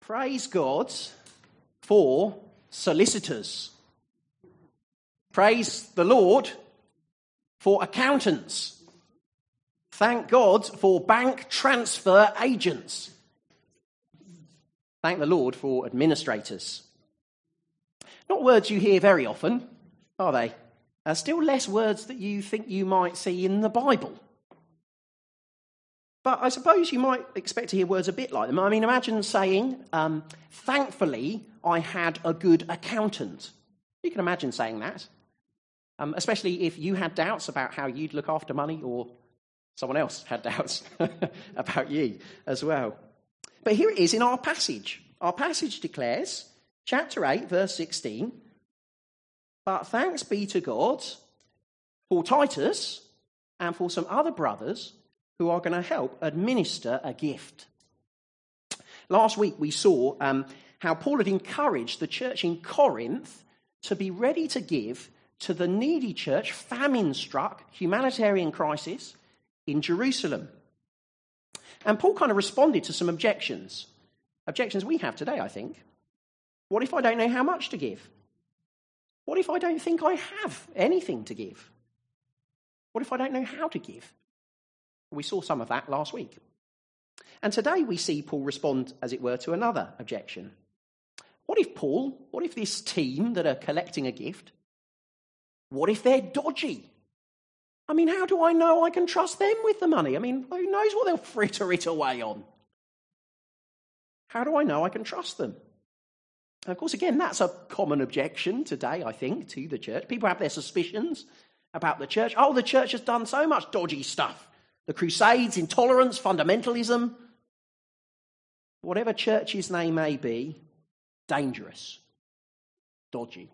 Praise God for solicitors. Praise the Lord for accountants. Thank God for bank transfer agents. Thank the Lord for administrators. Not words you hear very often, are they? Uh, still less words that you think you might see in the Bible. But I suppose you might expect to hear words a bit like them. I mean, imagine saying, um, Thankfully, I had a good accountant. You can imagine saying that, um, especially if you had doubts about how you'd look after money or someone else had doubts about you as well. But here it is in our passage. Our passage declares, chapter 8, verse 16, But thanks be to God for Titus and for some other brothers who are going to help administer a gift. Last week we saw um, how Paul had encouraged the church in Corinth to be ready to give to the needy church, famine struck, humanitarian crisis in Jerusalem. And Paul kind of responded to some objections. Objections we have today, I think. What if I don't know how much to give? What if I don't think I have anything to give? What if I don't know how to give? We saw some of that last week. And today we see Paul respond, as it were, to another objection. What if Paul, what if this team that are collecting a gift, what if they're dodgy? I mean, how do I know I can trust them with the money? I mean, who knows what they'll fritter it away on? How do I know I can trust them? And of course, again, that's a common objection today, I think, to the church. People have their suspicions about the church. Oh, the church has done so much dodgy stuff the Crusades, intolerance, fundamentalism, whatever church's name may be, dangerous, dodgy.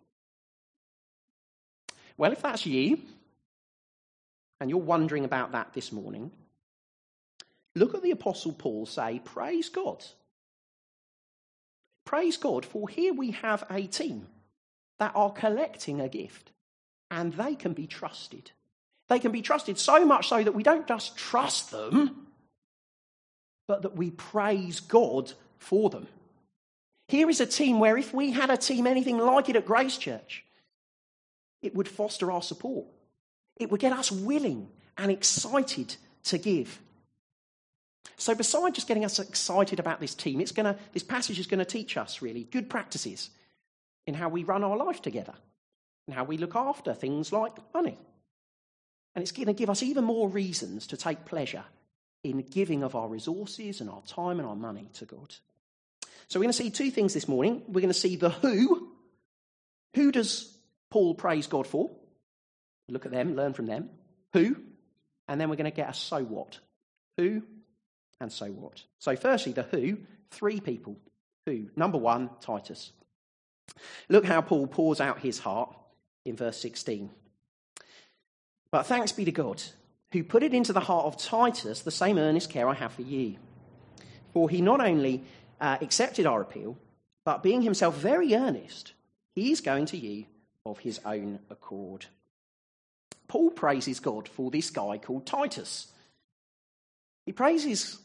Well, if that's you, and you're wondering about that this morning, look at the Apostle Paul say, Praise God. Praise God, for here we have a team that are collecting a gift, and they can be trusted. They can be trusted so much so that we don't just trust them, but that we praise God for them. Here is a team where if we had a team anything like it at Grace Church, it would foster our support. It would get us willing and excited to give. So, besides just getting us excited about this team, it's gonna, this passage is going to teach us really good practices in how we run our life together and how we look after things like money. And it's going to give us even more reasons to take pleasure in giving of our resources and our time and our money to God. So we're going to see two things this morning. We're going to see the who. Who does Paul praise God for? Look at them, learn from them. Who? And then we're going to get a so what. Who and so what. So, firstly, the who. Three people. Who? Number one, Titus. Look how Paul pours out his heart in verse 16. But thanks be to God, who put it into the heart of Titus the same earnest care I have for you. For he not only uh, accepted our appeal, but being himself very earnest, he is going to you of his own accord. Paul praises God for this guy called Titus. He praises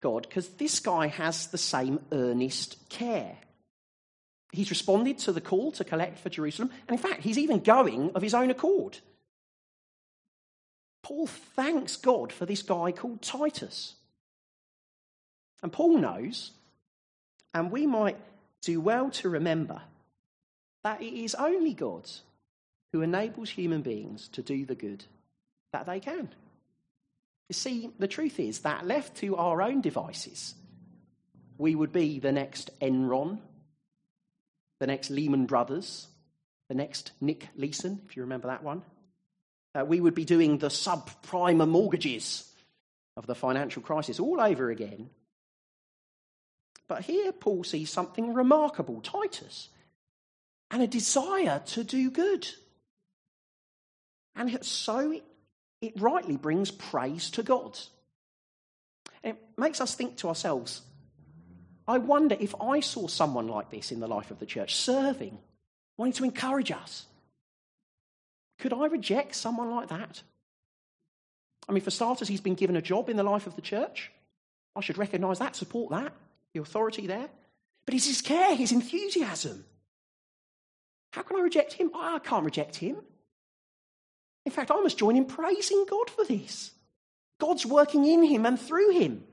God because this guy has the same earnest care. He's responded to the call to collect for Jerusalem, and in fact, he's even going of his own accord. Paul thanks God for this guy called Titus. And Paul knows, and we might do well to remember, that it is only God who enables human beings to do the good that they can. You see, the truth is that left to our own devices, we would be the next Enron, the next Lehman Brothers, the next Nick Leeson, if you remember that one, we would be doing the subprime mortgages of the financial crisis all over again. But here Paul sees something remarkable Titus, and a desire to do good. And so it, rightly brings praise to God. It makes us think to ourselves I wonder if I saw someone like this in the life of the church, serving, wanting to encourage us, could I reject someone like that? I mean, for starters, he's been given a job in the life of the church. I should recognize that, support that, the authority there. but it's his care, his enthusiasm. How can I reject him? I can't reject him. In fact, I must join in praising God for this. God's working in him and through him.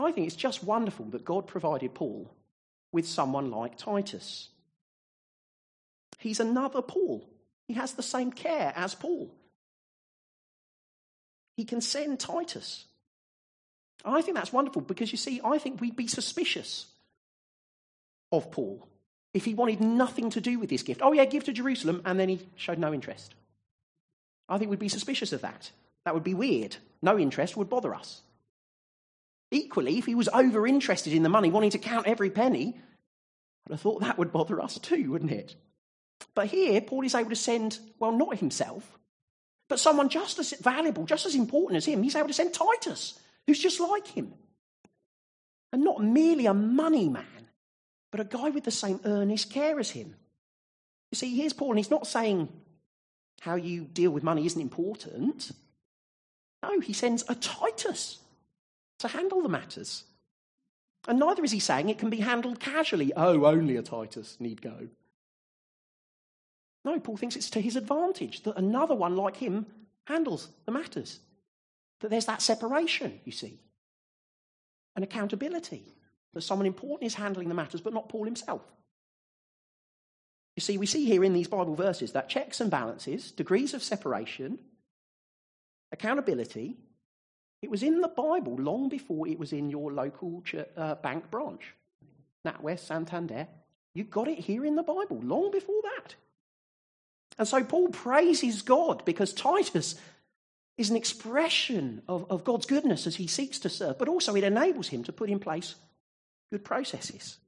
I think it's just wonderful that God provided Paul with someone like Titus. He's another Paul. He has the same care as Paul. He can send Titus. I think that's wonderful because you see, I think we'd be suspicious of Paul if he wanted nothing to do with this gift. Oh, yeah, give to Jerusalem, and then he showed no interest. I think we'd be suspicious of that. That would be weird. No interest would bother us. Equally, if he was over interested in the money, wanting to count every penny, I'd have thought that would bother us too, wouldn't it? But here, Paul is able to send, well, not himself, but someone just as valuable, just as important as him. He's able to send Titus, who's just like him. And not merely a money man, but a guy with the same earnest care as him. You see, here's Paul, and he's not saying how you deal with money isn't important. No, he sends a Titus to handle the matters. And neither is he saying it can be handled casually. Oh, only a Titus need go. No, Paul thinks it's to his advantage that another one like him handles the matters. That there's that separation, you see, and accountability. That someone important is handling the matters, but not Paul himself. You see, we see here in these Bible verses that checks and balances, degrees of separation, accountability, it was in the Bible long before it was in your local church, uh, bank branch. NatWest, Santander. You got it here in the Bible long before that. And so Paul praises God because Titus is an expression of, of God's goodness as he seeks to serve, but also it enables him to put in place good processes.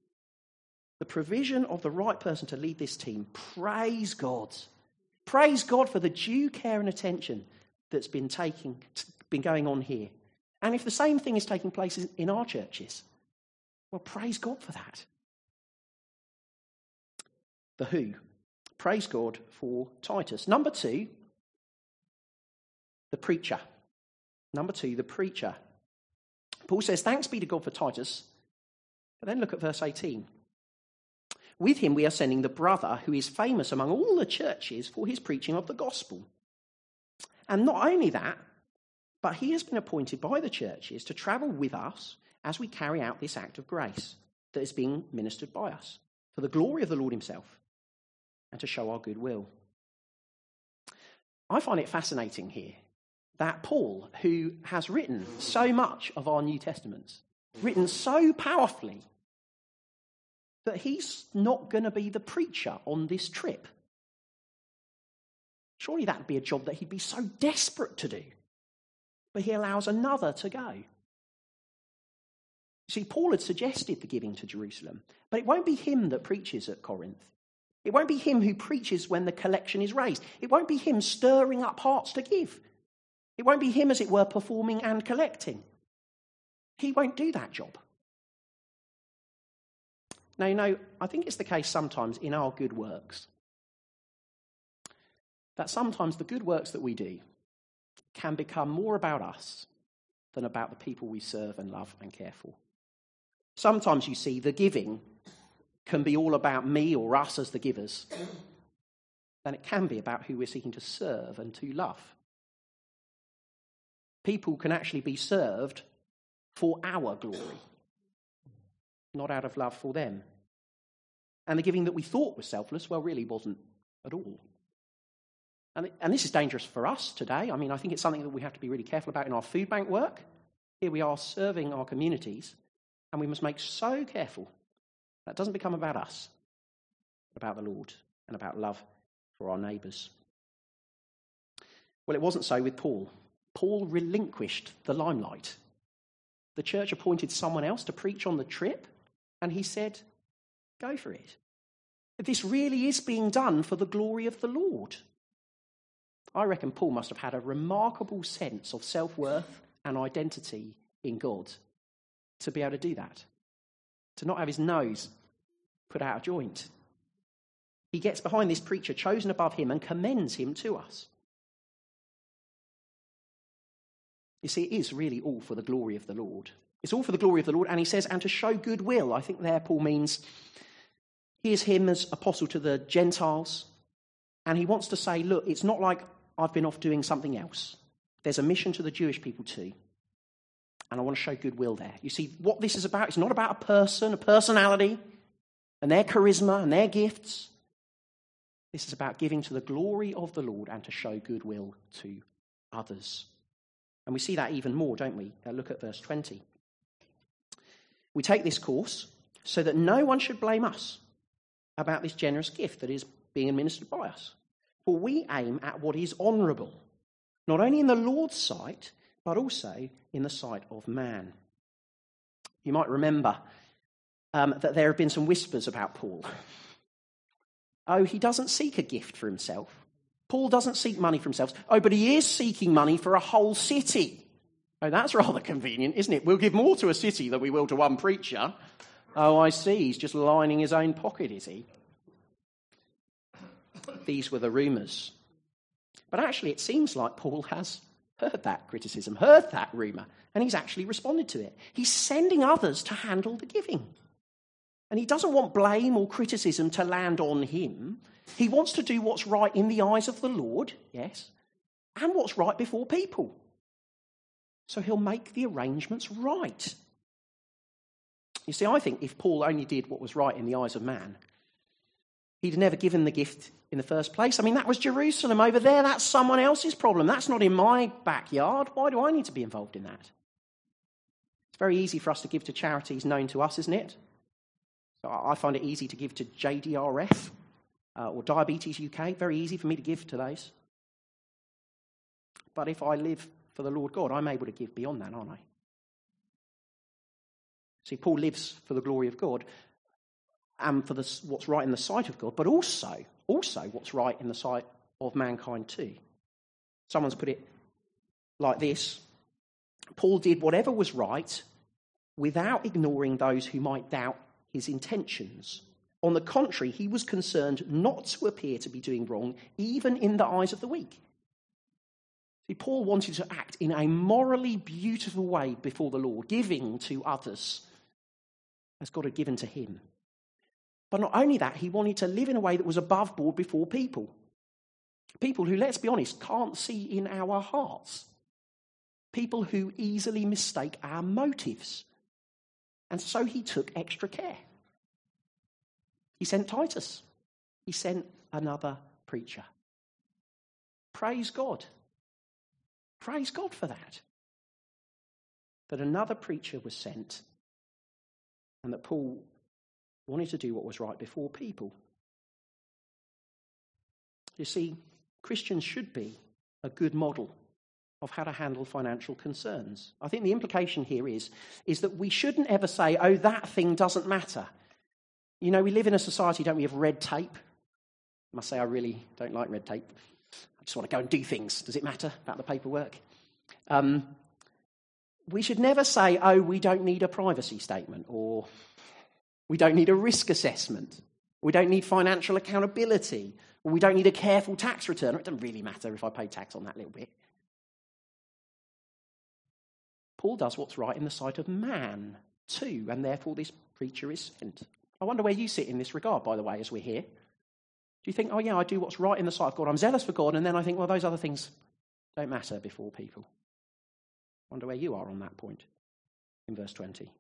The provision of the right person to lead this team. Praise God. Praise God for the due care and attention that's been taking, been going on here. And if the same thing is taking place in our churches, well, praise God for that. The who. Praise God for Titus. Number two, the preacher. Number two, the preacher. Paul says, Thanks be to God for Titus. But then look at verse 18. With him we are sending the brother who is famous among all the churches for his preaching of the gospel. And not only that, but he has been appointed by the churches to travel with us as we carry out this act of grace that is being ministered by us for the glory of the Lord himself and to show our goodwill. I find it fascinating here that Paul, who has written so much of our New Testaments, written so powerfully, that he's not going to be the preacher on this trip. Surely that would be a job that he'd be so desperate to do but he allows another to go. See, Paul had suggested the giving to Jerusalem, but it won't be him that preaches at Corinth. It won't be him who preaches when the collection is raised. It won't be him stirring up hearts to give. It won't be him, as it were, performing and collecting. He won't do that job. Now, you know, I think it's the case sometimes in our good works that sometimes the good works that we do can become more about us than about the people we serve and love and care for. Sometimes you see the giving can be all about me or us as the givers, than it can be about who we're seeking to serve and to love. People can actually be served for our glory, not out of love for them. And the giving that we thought was selfless, well, really wasn't at all. And, and this is dangerous for us today. I mean, I think it's something that we have to be really careful about in our food bank work. Here we are serving our communities, and we must make so careful that doesn't become about us, but about the Lord and about love for our neighbours. Well, it wasn't so with Paul. Paul relinquished the limelight. The church appointed someone else to preach on the trip, and he said, Go for it. This really is being done for the glory of the Lord. I reckon Paul must have had a remarkable sense of self worth and identity in God to be able to do that, to not have his nose put out of joint. He gets behind this preacher chosen above him and commends him to us. You see, it is really all for the glory of the Lord. It's all for the glory of the Lord. And he says, and to show goodwill. I think there Paul means here's him as apostle to the Gentiles. And he wants to say, look, it's not like I've been off doing something else. There's a mission to the Jewish people too. And I want to show goodwill there. You see, what this is about, it's not about a person, a personality, and their charisma and their gifts. This is about giving to the glory of the Lord and to show goodwill to others. And we see that even more, don't we? Uh, look at verse 20. We take this course so that no one should blame us about this generous gift that is being administered by us. For we aim at what is honourable, not only in the Lord's sight, but also in the sight of man. You might remember um, that there have been some whispers about Paul. Oh, he doesn't seek a gift for himself. Paul doesn't seek money for himself. Oh, but he is seeking money for a whole city. Oh, that's rather convenient, isn't it? We'll give more to a city than we will to one preacher. Oh, I see. He's just lining his own pocket, is he? These were the rumours. But actually, it seems like Paul has heard that criticism, heard that rumour, and he's actually responded to it. He's sending others to handle the giving. And he doesn't want blame or criticism to land on him. He wants to do what's right in the eyes of the Lord, yes, and what's right before people. So he'll make the arrangements right. You see, I think if Paul only did what was right in the eyes of man, he'd never given the gift in the first place. I mean, that was Jerusalem over there. That's someone else's problem. That's not in my backyard. Why do I need to be involved in that? It's very easy for us to give to charities known to us, isn't it? So I find it easy to give to JDRF uh, or Diabetes UK. Very easy for me to give to those. But if I live for the Lord God, I'm able to give beyond that, aren't I? See, Paul lives for the glory of God and for the, what's right in the sight of God, but also, also what's right in the sight of mankind too. Someone's put it like this Paul did whatever was right without ignoring those who might doubt his intentions. On the contrary, he was concerned not to appear to be doing wrong, even in the eyes of the weak. See, Paul wanted to act in a morally beautiful way before the Lord, giving to others as God had given to him. But not only that, he wanted to live in a way that was above board before people. People who, let's be honest, can't see in our hearts. People who easily mistake our motives. And so he took extra care. He sent Titus, he sent another preacher. Praise God. Praise God for that. That another preacher was sent and that Paul wanted to do what was right before people. You see, Christians should be a good model of how to handle financial concerns. I think the implication here is, is that we shouldn't ever say, oh, that thing doesn't matter. You know, we live in a society, don't we, of red tape. I must say, I really don't like red tape. I just want to go and do things. Does it matter about the paperwork? Um, we should never say, oh, we don't need a privacy statement, or we don't need a risk assessment, we don't need financial accountability, or we don't need a careful tax return. It doesn't really matter if I pay tax on that little bit. Paul does what's right in the sight of man, too, and therefore this preacher is sent. I wonder where you sit in this regard, by the way, as we're here. Do you think, oh, yeah, I do what's right in the sight of God? I'm zealous for God, and then I think, well, those other things don't matter before people. I wonder where you are on that point in verse 20.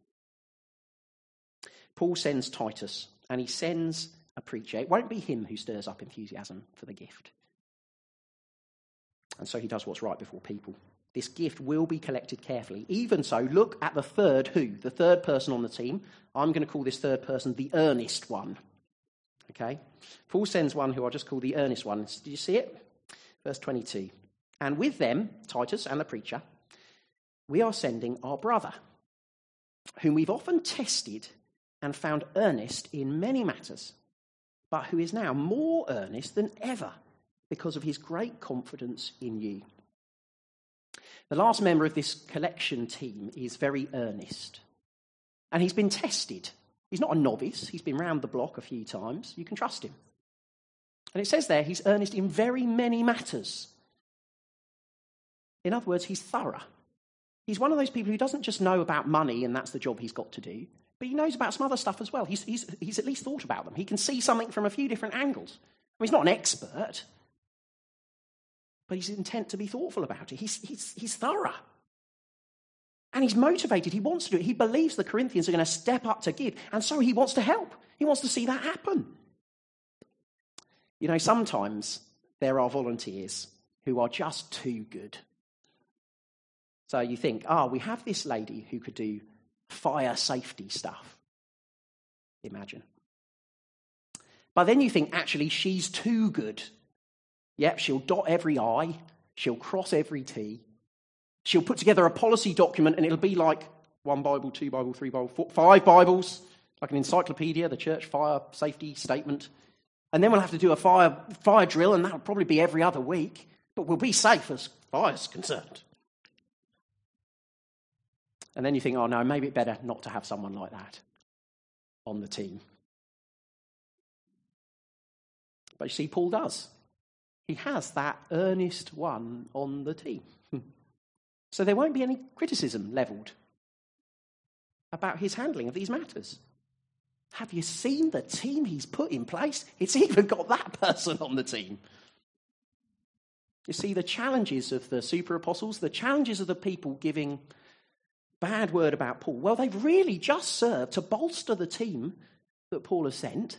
Paul sends Titus, and he sends a preacher. It won't be him who stirs up enthusiasm for the gift. And so he does what's right before people. This gift will be collected carefully. Even so, look at the third who, the third person on the team. I'm going to call this third person the earnest one. Okay? Paul sends one who I'll just call the earnest one. Do you see it? Verse 22. And with them, Titus and the preacher, we are sending our brother, whom we've often tested and found earnest in many matters, but who is now more earnest than ever because of his great confidence in you. The last member of this collection team is very earnest. And he's been tested. He's not a novice, he's been round the block a few times. You can trust him. And it says there he's earnest in very many matters. In other words, he's thorough. He's one of those people who doesn't just know about money and that's the job he's got to do, but he knows about some other stuff as well. He's, he's, he's at least thought about them. He can see something from a few different angles. I mean, he's not an expert, but he's intent to be thoughtful about it. He's, he's, he's thorough. And he's motivated. He wants to do it. He believes the Corinthians are going to step up to give. And so he wants to help. He wants to see that happen. You know, sometimes there are volunteers who are just too good. So you think, oh, we have this lady who could do fire safety stuff. Imagine. But then you think, actually, she's too good. Yep, she'll dot every I, she'll cross every T, she'll put together a policy document, and it'll be like one Bible, two Bible, three Bible, four, five Bibles, like an encyclopedia, the church fire safety statement. And then we'll have to do a fire, fire drill, and that'll probably be every other week, but we'll be safe as far as concerned. And then you think, oh no, maybe it's better not to have someone like that on the team. But you see, Paul does. He has that earnest one on the team. so there won't be any criticism levelled about his handling of these matters. Have you seen the team he's put in place? It's even got that person on the team. You see, the challenges of the super apostles, the challenges of the people giving bad word about Paul? Well, they've really just served to bolster the team that Paul has sent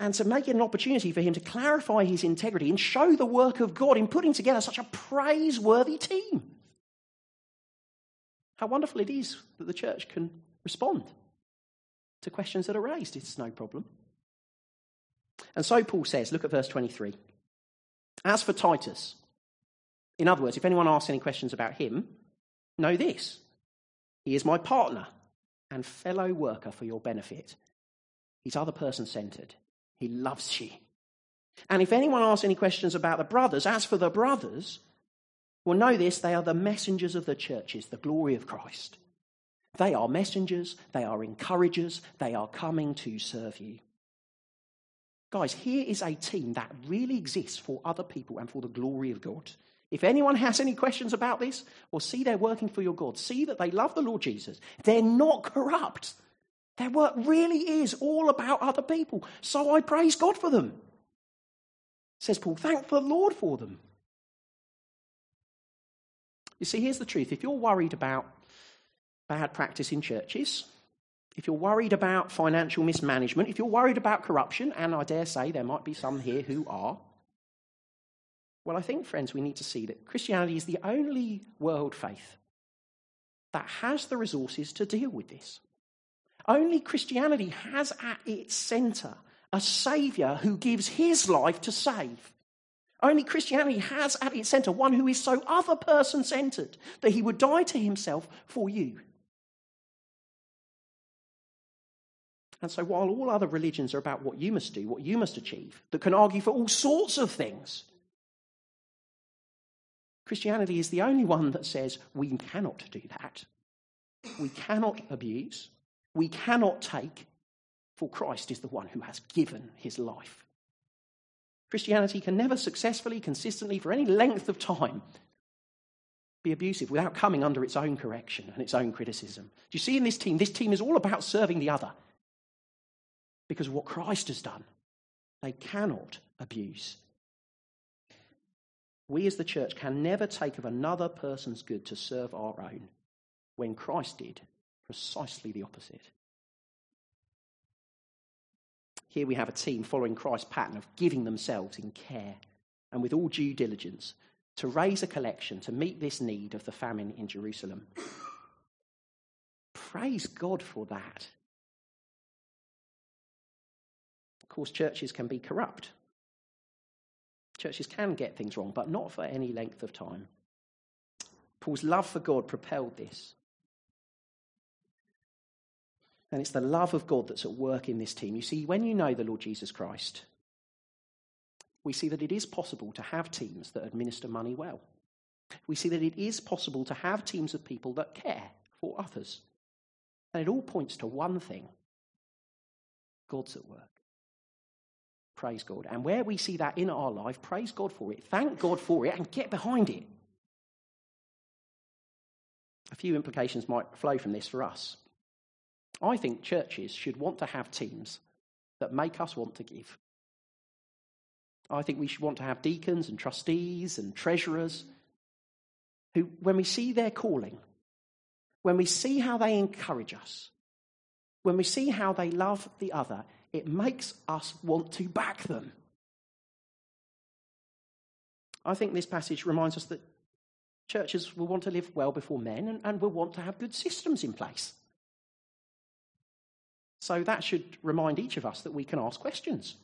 and to make it an opportunity for him to clarify his integrity and show the work of God in putting together such a praiseworthy team. How wonderful it is that the church can respond to questions that are raised. It's no problem. And so Paul says, look at verse 23. As for Titus, in other words, if anyone asks any questions about him, Know this He is my partner and fellow worker for your benefit. He's other person centered. He loves you. And if anyone asks any questions about the brothers, as for the brothers, well, know this they are the messengers of the churches, the glory of Christ. They are messengers, they are encouragers, they are coming to serve you. Guys, here is a team that really exists for other people and for the glory of God. If anyone has any questions about this, or see they're working for your God, see that they love the Lord Jesus, they're not corrupt. Their work really is all about other people. So I praise God for them. Says Paul, thank the Lord for them. You see, here's the truth. If you're worried about bad practice in churches, if you're worried about financial mismanagement, if you're worried about corruption, and I dare say there might be some here who are, well, I think, friends, we need to see that Christianity is the only world faith that has the resources to deal with this. Only Christianity has at its center a Saviour who gives his life to save. Only Christianity has at its center one who is so other person centered that he would die to himself for you. And so, while all other religions are about what you must do, what you must achieve, that can argue for all sorts of things, Christianity is the only one that says we cannot do that. We cannot abuse. We cannot take, for Christ is the one who has given his life. Christianity can never successfully, consistently, for any length of time, be abusive without coming under its own correction and its own criticism. Do you see in this team? This team is all about serving the other because of what Christ has done. They cannot abuse we as the church can never take of another person's good to serve our own when Christ did precisely the opposite. Here we have a team following Christ's pattern of giving themselves in care and with all due diligence to raise a collection to meet this need of the famine in Jerusalem. Praise God for that. Of course, churches can be corrupt. Churches can get things wrong, but not for any length of time. Paul's love for God propelled this. And it's the love of God that's at work in this team. You see, when you know the Lord Jesus Christ, we see that it is possible to have teams that administer money well. We see that it is possible to have teams of people that care for others. And it all points to one thing God's at work. Praise God. And where we see that in our life, praise God for it. Thank God for it and get behind it. A few implications might flow from this for us. I think churches should want to have teams that make us want to give. I think we should want to have deacons and trustees and treasurers who, when we see their calling, when we see how they encourage us, when we see how they love the other, it makes us want to back them. I think this passage reminds us that churches will want to live well before men and, and will want to have good systems in place. So that should remind each of us that we can ask questions.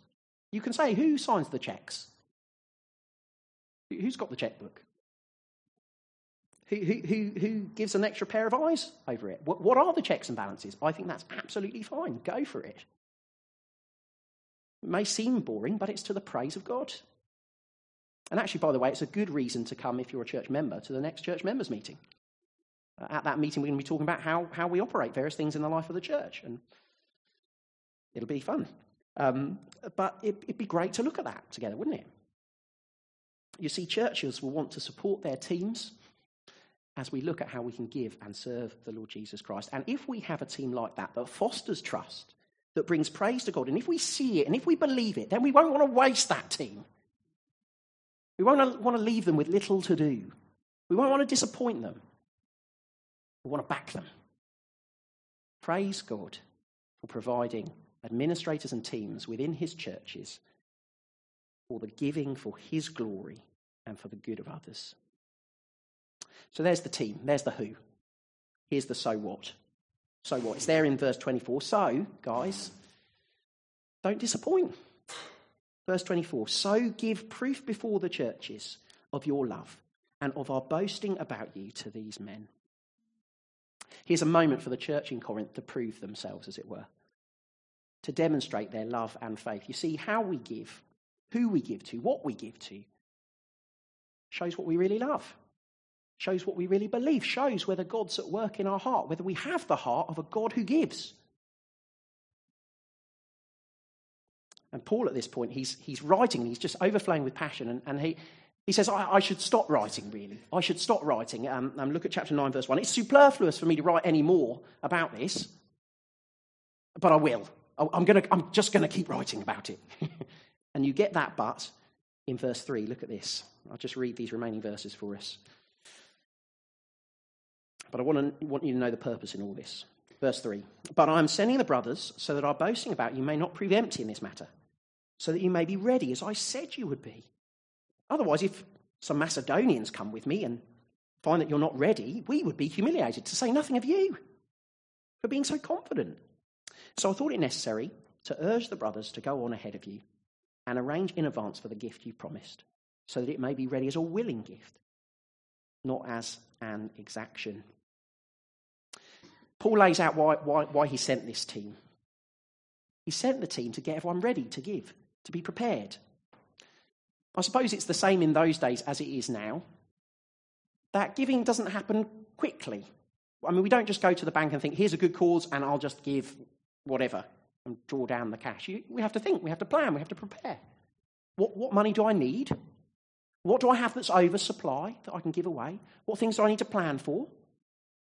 You can say, Who signs the checks? Who's got the checkbook? Who, who, who, gives an extra pair of eyes over it? What, what are the checks and balances? I think that's absolutely fine. Go for it. It may seem boring, but it's to the praise of God. And actually, by the way, it's a good reason to come, if you're a church member, to the next church members meeting. At that meeting, we're going to be talking about how, how we operate various things in the life of the church. And it'll be fun. Um, but it, it'd be great to look at that together, wouldn't it? You see, churches will want to support their teams as we look at how we can give and serve the Lord Jesus Christ. And if we have a team like that that fosters trust, that brings praise to God, and if we see it and if we believe it, then we won't want to waste that team. We won't want to leave them with little to do. We won't want to disappoint them. We want to back them. Praise God for providing administrators and teams within his churches for the giving for his glory and for the good of others. So there's the team, there's the who. Here's the so what. So what? It's there in verse 24. So, guys, don't disappoint. Verse 24 So give proof before the churches of your love and of our boasting about you to these men. Here's a moment for the church in Corinth to prove themselves, as it were, to demonstrate their love and faith. You see, how we give, who we give to, what we give to, shows what we really love, shows what we really believe, shows whether God's at work in our heart, whether we have the heart of a God who gives. And Paul, at this point, he's, he's writing, he's just overflowing with passion, and, and he, he says, I, I, should stop writing, really. I should stop writing. Um, um, look at chapter 9, verse 1. It's superfluous for me to write any more about this, but I will. I, I'm, gonna, I'm just going to keep writing about it. and you get that but in verse 3. Look at this. I'll just read these remaining verses for us. But I want, to, want you to know the purpose in all this. Verse 3 But I am sending the brothers so that our boasting about you may not prove empty in this matter so that you may be ready as I said you would be. Otherwise, if some Macedonians come with me and find that you're not ready, we would be humiliated, to say nothing of you, for being so confident. So I thought it necessary to urge the brothers to go on ahead of you and arrange in advance for the gift you promised, so that it may be ready as a willing gift, not as an exaction. Paul lays out why, why, why he sent this team. He sent the team to get everyone ready to give to be prepared. I suppose it's the same in those days as it is now. That giving doesn't happen quickly. I mean, we don't just go to the bank and think, here's a good cause, and I'll just give whatever and draw down the cash. we have to think, we have to plan, we have to prepare. What, what money do I need? What do I have that's oversupply that I can give away? What things do I need to plan for?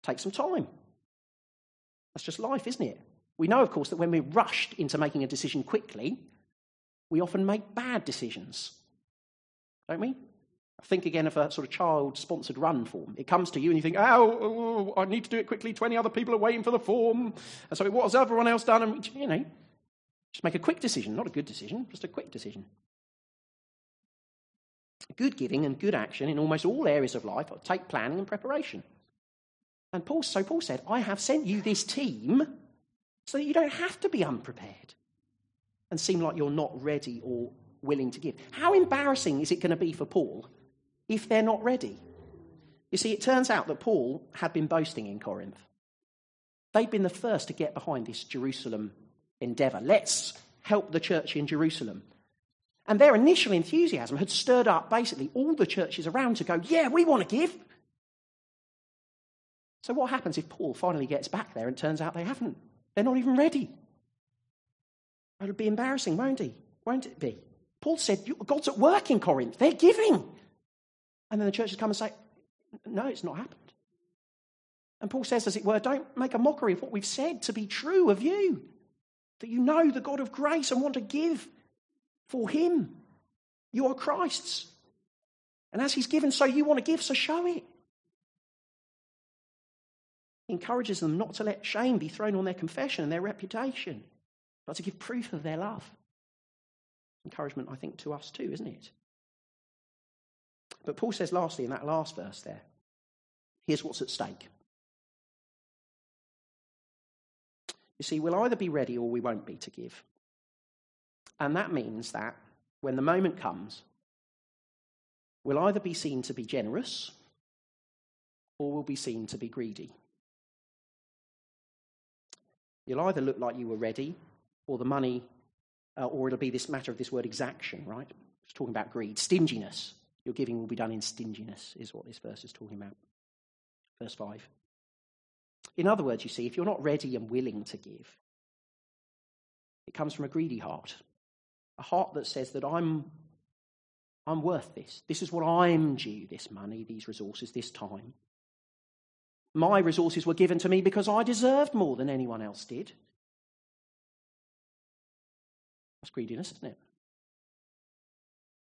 Take some time. That's just life, isn't it? We know, of course, that when we're rushed into making a decision quickly, we often make bad decisions, don't we? Think again of a sort of child sponsored run form. It comes to you and you think, oh, oh, I need to do it quickly. 20 other people are waiting for the form. And so what has everyone else done? And, you know, just make a quick decision, not a good decision, just a quick decision. Good giving and good action in almost all areas of life take planning and preparation. And Paul, so Paul said, I have sent you this team so that you don't have to be unprepared and seem like you're not ready or willing to give. How embarrassing is it going to be for Paul if they're not ready? You see, it turns out that Paul had been boasting in Corinth. They'd been the first to get behind this Jerusalem endeavour. Let's help the church in Jerusalem. And their initial enthusiasm had stirred up basically all the churches around to go, yeah, we want to give. So, what happens if Paul finally gets back there and turns out they haven't? They're not even ready. It'll be embarrassing, won't he? Won't it be? Paul said, God's at work in Corinth. They're giving. And then the churches come and say, No, it's not happened. And Paul says, as it were, don't make a mockery of what we've said to be true of you. That you know the God of grace and want to give for him. You are Christ's. And as he's given, so you want to give, so show it. He encourages them not to let shame be thrown on their confession and their reputation, but to give proof of their love. Encouragement, I think, to us too, isn't it? But Paul says, lastly, in that last verse there, here's what's at stake. You see, we'll either be ready or we won't be to give. And that means that when the moment comes, we'll either be seen to be generous or we'll be seen to be greedy. You'll either look like you were ready, or the money, uh, or it'll be this matter of this word exaction, right? It's talking about greed, stinginess. Your giving will be done in stinginess, is what this verse is talking about. Verse 5. In other words, you see, if you're not ready and willing to give, it comes from a greedy heart, a heart that says that I'm, I'm worth this. This is what I'm due this money, these resources, this time. My resources were given to me because I deserved more than anyone else did. That's greediness, isn't it?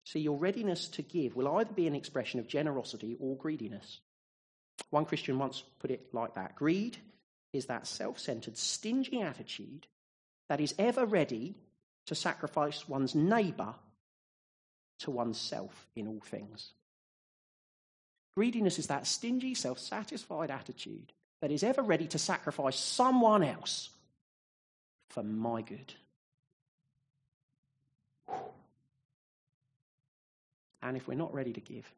See, your readiness to give will either be an expression of generosity or greediness. One Christian once put it like that Greed is that self centered, stingy attitude that is ever ready to sacrifice one's neighbour to oneself in all things. Greediness is that stingy, self satisfied attitude that is ever ready to sacrifice someone else for my good. And if we're not ready to give,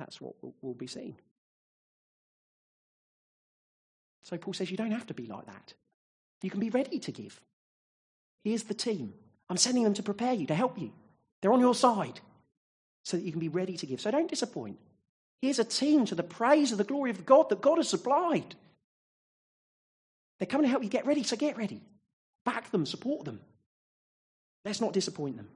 that's what will be seen. So Paul says you don't have to be like that. You can be ready to give. Here's the team. I'm sending them to prepare you, to help you. They're on your side so that you can be ready to give. So don't disappoint. Here's a team to the praise of the glory of God that God has supplied. They're coming to help you get ready, so get ready. Back them, support them. Let's not disappoint them.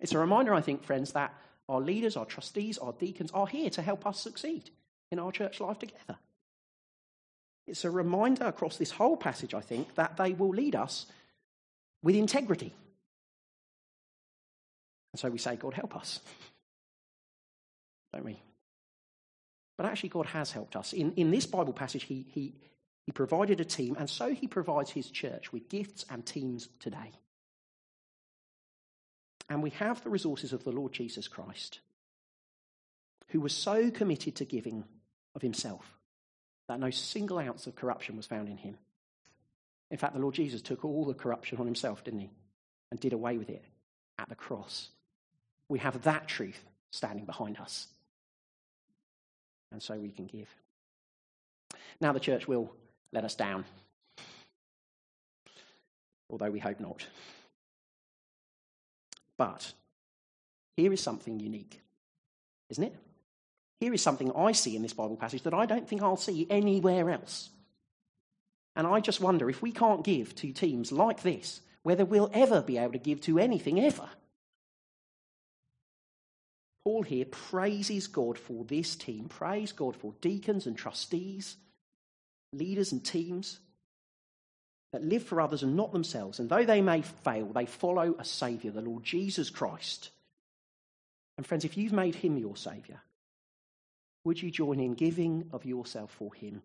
It's a reminder, I think, friends, that our leaders, our trustees, our deacons are here to help us succeed in our church life together. It's a reminder across this whole passage, I think, that they will lead us with integrity and so we say, God, help us. Don't we? But actually, God has helped us. In, in this Bible passage, he, he, he provided a team, and so He provides His church with gifts and teams today. And we have the resources of the Lord Jesus Christ, who was so committed to giving of Himself that no single ounce of corruption was found in Him. In fact, the Lord Jesus took all the corruption on Himself, didn't He? And did away with it at the cross we have that truth standing behind us. And so we can give. Now the church will let us down, although we hope not. But here is something unique, isn't it? Here is something I see in this Bible passage that I don't think I'll see anywhere else. And I just wonder if we can't give to teams like this, whether we'll ever be able to give to anything ever. Paul here praises God for this team, praise God for deacons and trustees, leaders and teams that live for others and not themselves. And though they may fail, they follow a Saviour, the Lord Jesus Christ. And friends, if you've made him your Saviour, would you join in giving of yourself for him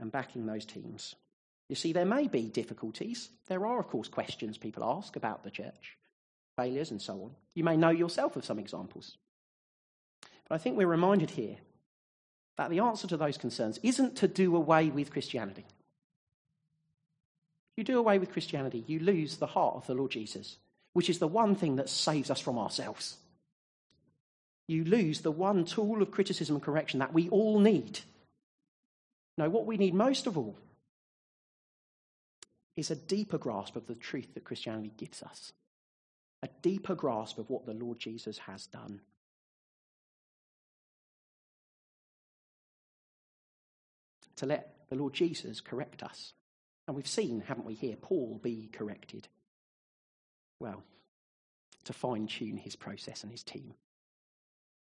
and backing those teams? You see, there may be difficulties. There are, of course, questions people ask about the church failures, and so on. You may know yourself of some examples. But I think we're reminded here that the answer to those concerns isn't to do away with Christianity. You do away with Christianity, you lose the heart of the Lord Jesus, which is the one thing that saves us from ourselves. You lose the one tool of criticism and correction that we all need. No, what we need most of all is a deeper grasp of the truth that Christianity gives us a deeper grasp of what the Lord Jesus has done. To let the Lord Jesus correct us. And we've seen, haven't we, here, Paul be corrected. Well, to fine tune his process and his team.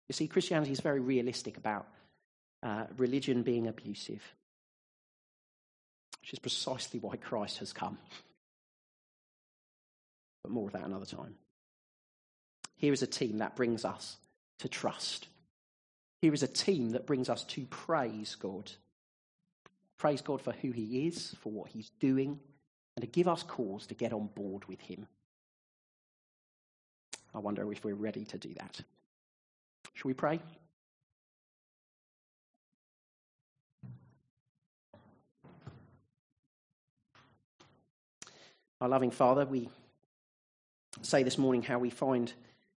You see, Christianity is very realistic about uh, religion being abusive, which is precisely why Christ has come. But more of that another time. Here is a team that brings us to trust. Here is a team that brings us to praise God. Praise God for who He is, for what He's doing, and to give us cause to get on board with Him. I wonder if we're ready to do that. Shall we pray? Our loving Father, we say this morning how we find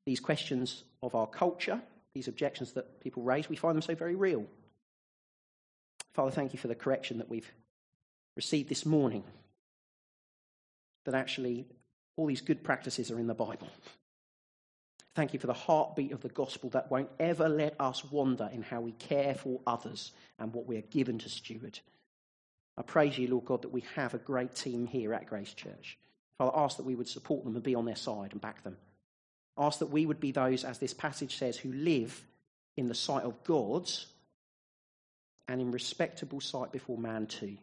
these questions of our culture, these objections that people raise, we find them so very real. Father, thank you for the correction that we've received this morning. That actually all these good practices are in the Bible. Thank you for the heartbeat of the gospel that won't ever let us wander in how we care for others and what we are given to steward. I praise you, Lord God, that we have a great team here at Grace Church. Father, ask that we would support them and be on their side and back them. Ask that we would be those, as this passage says, who live in the sight of God and in respectable sight before man too.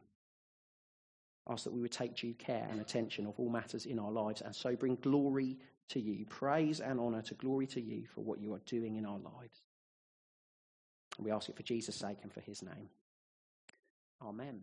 Ask that we would take due care and attention of all matters in our lives and so bring glory to you, praise and honour to glory to you for what you are doing in our lives. And we ask it for Jesus' sake and for his name. Amen.